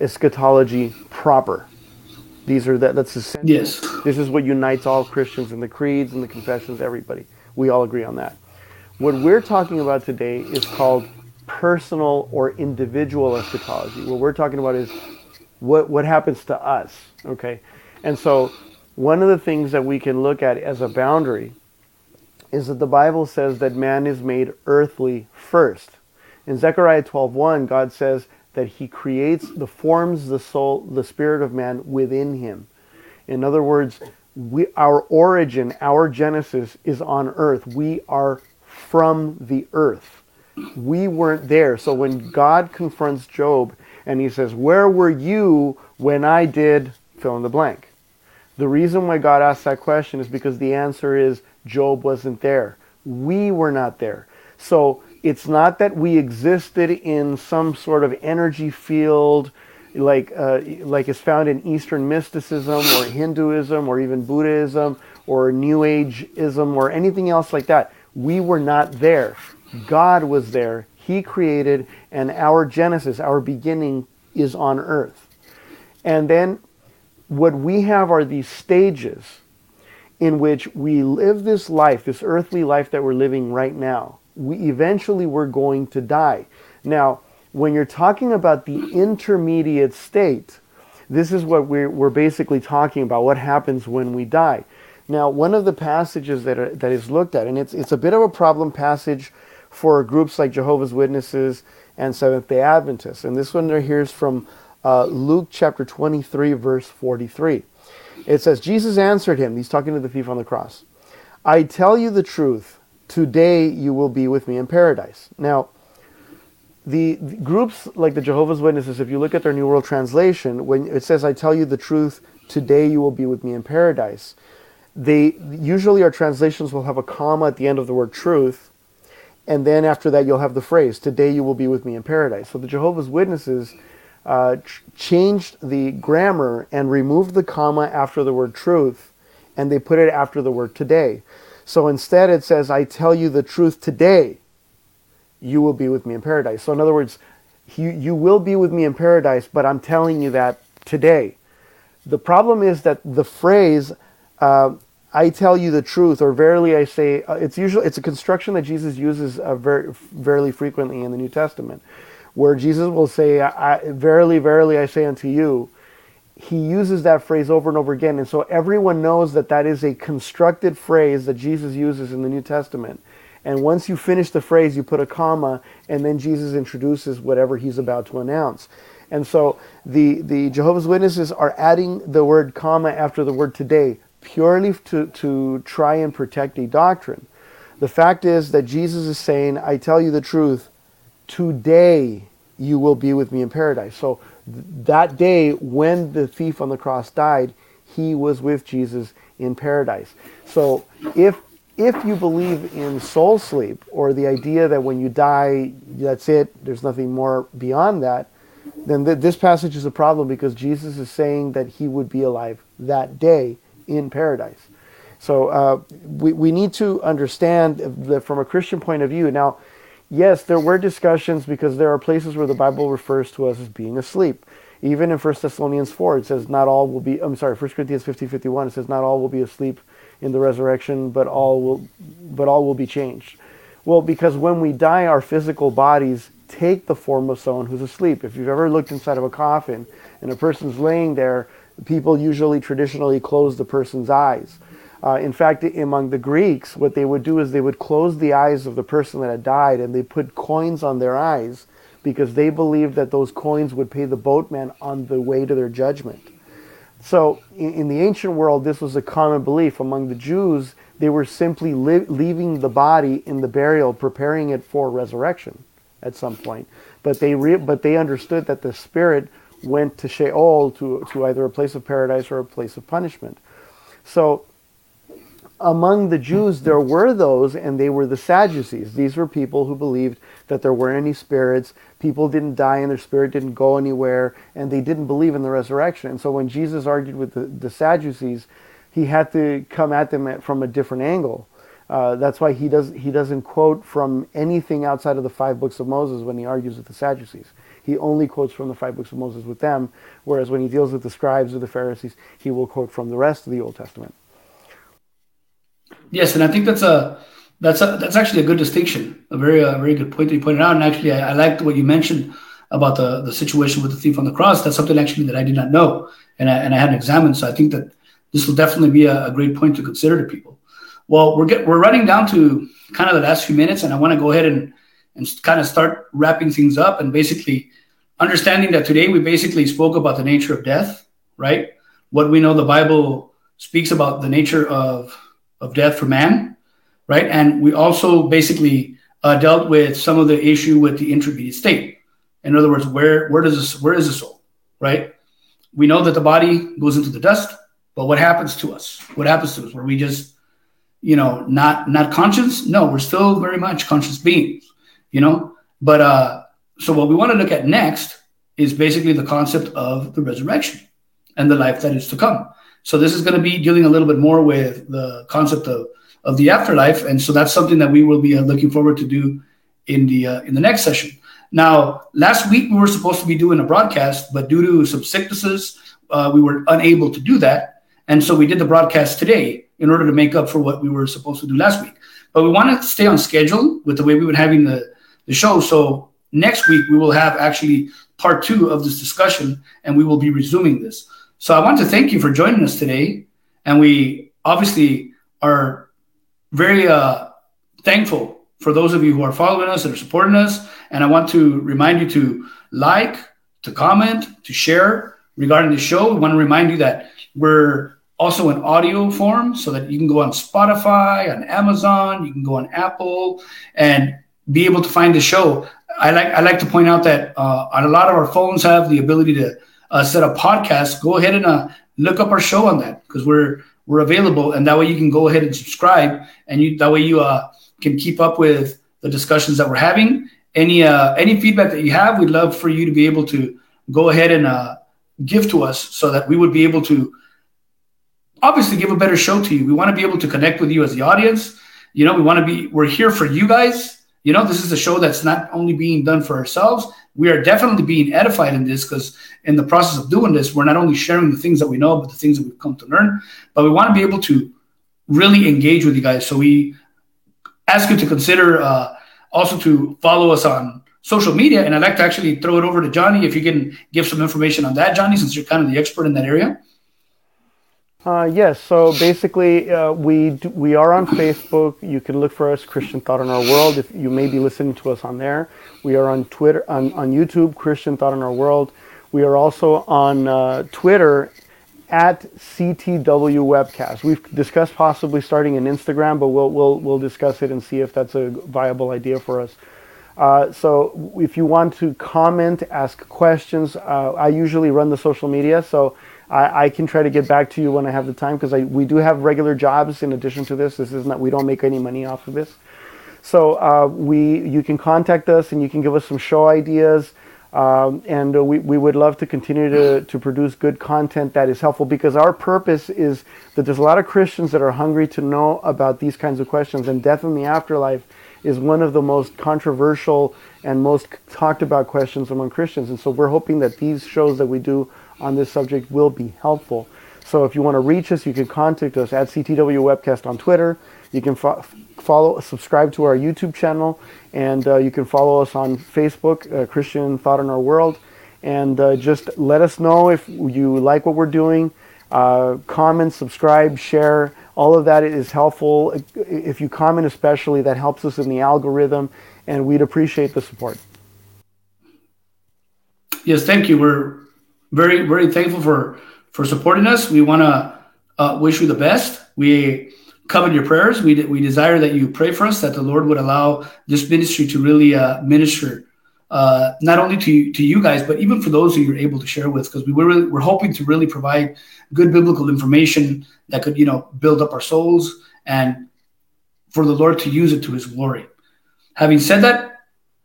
eschatology proper. These are that, that's essential. Yes. This is what unites all Christians in the creeds and the confessions, everybody. We all agree on that. What we're talking about today is called personal or individual eschatology. What we're talking about is what what happens to us okay? And so one of the things that we can look at as a boundary is that the bible says that man is made earthly first. In zechariah 12.1 god says that he creates the forms the soul the spirit of man within him. In other words we, our origin our genesis is on earth. We are from the earth we weren't there so when god confronts job and he says, Where were you when I did fill in the blank? The reason why God asked that question is because the answer is Job wasn't there. We were not there. So it's not that we existed in some sort of energy field like, uh, like is found in Eastern mysticism or Hinduism or even Buddhism or New Ageism or anything else like that. We were not there. God was there. He created, and our genesis, our beginning, is on earth. And then what we have are these stages in which we live this life, this earthly life that we're living right now. We eventually we're going to die. Now, when you're talking about the intermediate state, this is what we're, we're basically talking about what happens when we die. Now, one of the passages that, are, that is looked at, and it's, it's a bit of a problem passage for groups like Jehovah's Witnesses and Seventh day Adventists. And this one here is from uh, Luke chapter 23, verse 43. It says, Jesus answered him, he's talking to the thief on the cross, I tell you the truth, today you will be with me in paradise. Now, the, the, groups like the Jehovah's Witnesses, if you look at their New World Translation, when it says, I tell you the truth, today you will be with me in paradise, they usually our translations will have a comma at the end of the word truth and then after that you'll have the phrase today you will be with me in paradise. So the jehovah's witnesses uh, ch- changed the grammar and removed the comma after the word truth and they put it after the word today. So instead it says i tell you the truth today you will be with me in paradise. So in other words you, you will be with me in paradise but i'm telling you that today. The problem is that the phrase uh, I tell you the truth, or verily I say, uh, it's usually it's a construction that Jesus uses uh, very, very frequently in the New Testament, where Jesus will say, I, "Verily, verily I say unto you." He uses that phrase over and over again, and so everyone knows that that is a constructed phrase that Jesus uses in the New Testament. And once you finish the phrase, you put a comma, and then Jesus introduces whatever he's about to announce. And so the, the Jehovah's Witnesses are adding the word comma after the word today purely to, to try and protect a doctrine. The fact is that Jesus is saying, I tell you the truth, today you will be with me in paradise. So th- that day when the thief on the cross died, he was with Jesus in paradise. So if if you believe in soul sleep or the idea that when you die, that's it, there's nothing more beyond that, then th- this passage is a problem because Jesus is saying that he would be alive that day in paradise. So uh, we, we need to understand that from a Christian point of view. Now, yes, there were discussions because there are places where the Bible refers to us as being asleep. Even in 1 Thessalonians 4, it says, not all will be, I'm sorry, 1 Corinthians 50, 51, it says, not all will be asleep in the resurrection, but all will, but all will be changed. Well, because when we die, our physical bodies take the form of someone who's asleep. If you've ever looked inside of a coffin and a person's laying there, people usually traditionally close the person's eyes. Uh, in fact, among the Greeks, what they would do is they would close the eyes of the person that had died and they put coins on their eyes because they believed that those coins would pay the boatman on the way to their judgment. So, in, in the ancient world, this was a common belief. Among the Jews, They were simply li- leaving the body in the burial, preparing it for resurrection at some point. But they re- but they understood that the spirit went to Sheol to to either a place of paradise or a place of punishment. So among the Jews, there were those, and they were the Sadducees. These were people who believed that there weren't any spirits, people didn't die and their spirit didn't go anywhere, and they didn't believe in the resurrection. And so when Jesus argued with the, the Sadducees, he had to come at them at, from a different angle. Uh, that's why he does he doesn't quote from anything outside of the five books of Moses when he argues with the Sadducees. He only quotes from the five books of Moses with them, whereas when he deals with the scribes or the Pharisees, he will quote from the rest of the Old Testament. Yes, and I think that's a that's a, that's actually a good distinction, a very a very good point that you pointed out. And actually, I, I liked what you mentioned about the the situation with the thief on the cross. That's something actually that I did not know, and I and I hadn't examined. So I think that this will definitely be a, a great point to consider to people. Well, we're get, we're running down to kind of the last few minutes, and I want to go ahead and and kind of start wrapping things up and basically understanding that today we basically spoke about the nature of death, right? What we know the Bible speaks about the nature of of death for man, right? And we also basically uh, dealt with some of the issue with the intermediate state. In other words, where where does this where is the soul, right? We know that the body goes into the dust, but what happens to us? What happens to us? Were we just, you know, not not conscious? No, we're still very much conscious beings, you know. But uh, so what we want to look at next is basically the concept of the resurrection and the life that is to come. So this is going to be dealing a little bit more with the concept of, of the afterlife, and so that's something that we will be uh, looking forward to do in the uh, in the next session. Now, last week we were supposed to be doing a broadcast, but due to some sicknesses, uh, we were unable to do that, and so we did the broadcast today in order to make up for what we were supposed to do last week. But we want to stay on schedule with the way we were having the, the show. So next week we will have actually part two of this discussion, and we will be resuming this. So I want to thank you for joining us today. And we obviously are very uh, thankful for those of you who are following us and are supporting us. And I want to remind you to like, to comment, to share regarding the show. We want to remind you that we're also in audio form so that you can go on Spotify, on Amazon, you can go on Apple, and be able to find the show. I like I like to point out that uh, a lot of our phones have the ability to uh, set up podcasts, go ahead and uh, look up our show on that because we're we're available, and that way you can go ahead and subscribe, and you that way you uh, can keep up with the discussions that we're having. Any uh, any feedback that you have, we'd love for you to be able to go ahead and uh, give to us so that we would be able to obviously give a better show to you. We want to be able to connect with you as the audience. You know, we want to be we're here for you guys. You know, this is a show that's not only being done for ourselves, we are definitely being edified in this because in the process of doing this, we're not only sharing the things that we know, but the things that we've come to learn, but we want to be able to really engage with you guys. So we ask you to consider uh, also to follow us on social media. And I'd like to actually throw it over to Johnny if you can give some information on that, Johnny, since you're kind of the expert in that area. Uh, yes. So basically, uh, we do, we are on Facebook. You can look for us, Christian Thought in Our World. If you may be listening to us on there, we are on Twitter, on, on YouTube, Christian Thought in Our World. We are also on uh, Twitter at CTW Webcast. We've discussed possibly starting an Instagram, but we'll we'll we'll discuss it and see if that's a viable idea for us. Uh, so if you want to comment, ask questions, uh, I usually run the social media. So I, I, can try to get back to you when I have the time because we do have regular jobs in addition to this. This is not we don't make any money off of this. So uh, we you can contact us and you can give us some show ideas. Um, and uh, we, we would love to continue to, to produce good content that is helpful because our purpose is that there's a lot of Christians that are hungry to know about these kinds of questions, and death in the afterlife is one of the most controversial and most talked about questions among Christians. And so we're hoping that these shows that we do on this subject will be helpful. So if you want to reach us, you can contact us at CTW Webcast on Twitter. You can fo- follow, subscribe to our YouTube channel, and uh, you can follow us on Facebook, uh, Christian Thought in Our World. And uh, just let us know if you like what we're doing. Uh, comment, subscribe, share. All of that is helpful. If you comment, especially, that helps us in the algorithm, and we'd appreciate the support. Yes, thank you. We're very very thankful for for supporting us. We want to uh, wish you the best. We covet your prayers. We, we desire that you pray for us, that the Lord would allow this ministry to really uh, minister uh, not only to, to you guys, but even for those who you're able to share with, because we were really, we're hoping to really provide good biblical information that could, you know, build up our souls and for the Lord to use it to his glory. Having said that,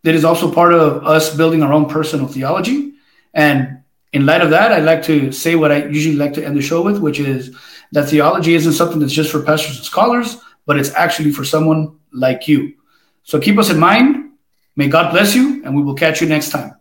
it is also part of us building our own personal theology. And in light of that, I'd like to say what I usually like to end the show with, which is that theology isn't something that's just for pastors and scholars, but it's actually for someone like you. So keep us in mind. May God bless you, and we will catch you next time.